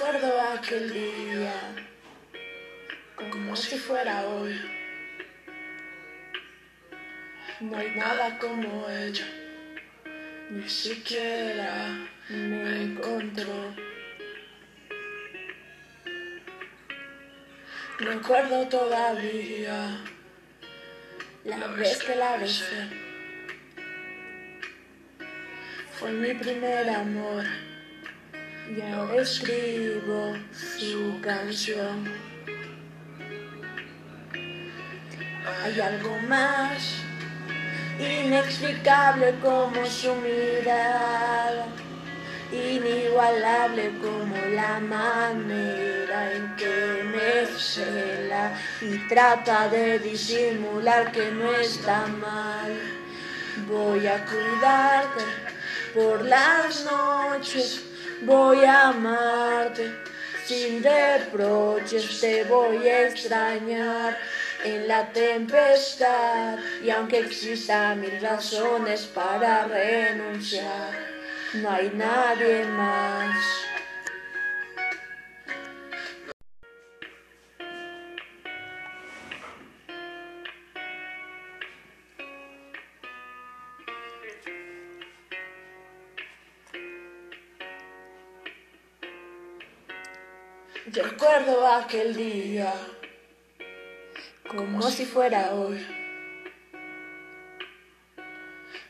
Recuerdo aquel día como si fuera hoy. No hay nada como ella, ni siquiera me encontró. Recuerdo todavía la vez que la besé. Fue mi primer amor y ahora escribo su canción. Hay algo más inexplicable como su mirada, inigualable como la manera en que me cela y trata de disimular que no está mal. Voy a cuidarte por las noches, voy a amarte sin reproches, te voy a extrañar en la tempestad y aunque existan mil razones para renunciar, no hay nadie más. Recuerdo aquel día como si fuera hoy.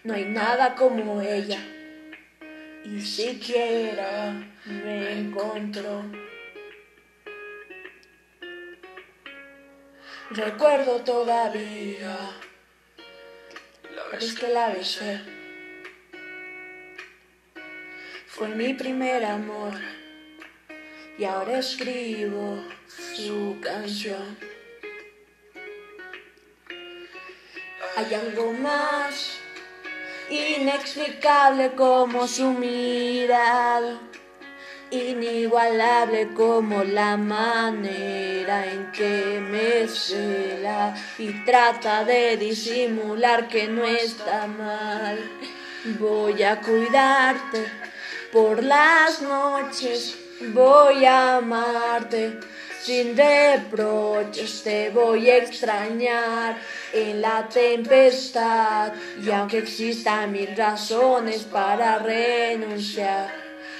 No hay nada como ella, y siquiera me encontró. Recuerdo todavía la vez que la besé. Fue mi primer amor y ahora escribo su canción. Hay algo más inexplicable como su mirada, inigualable como la manera en que me cela y trata de disimular que no está mal. Voy a cuidarte por las noches, voy a amarte sin reproches te voy a extrañar en la tempestad y aunque existan mil razones para renunciar,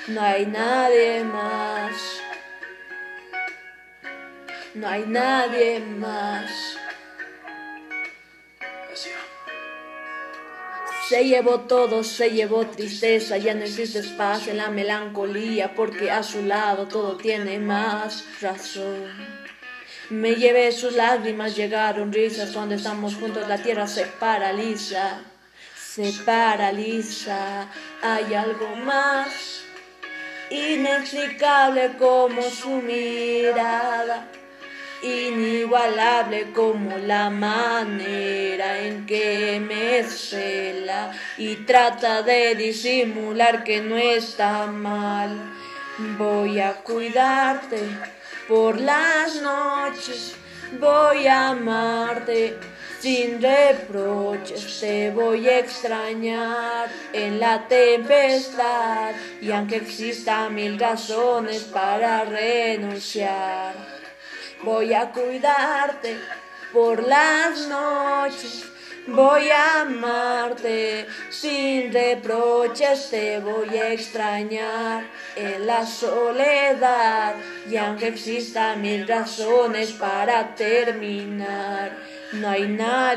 no hay nadie más. No hay nadie más. Se llevó todo, se llevó tristeza, ya no existe espacio en la melancolía, porque a su lado todo tiene más razón. Me llevé sus lágrimas, llegaron risas, cuando estamos juntos la tierra se paraliza, se paraliza, hay algo más inexplicable como su mirada inigualable como la manera en que me cela y trata de disimular que no está mal. Voy a cuidarte por las noches, voy a amarte sin reproches, te voy a extrañar en la tempestad y aunque existan mil razones para renunciar. Voy a cuidarte por las noches. Voy a amarte sin reproches, te voy a extrañar en la soledad. Y aunque existan mil razones para terminar, no hay nadie.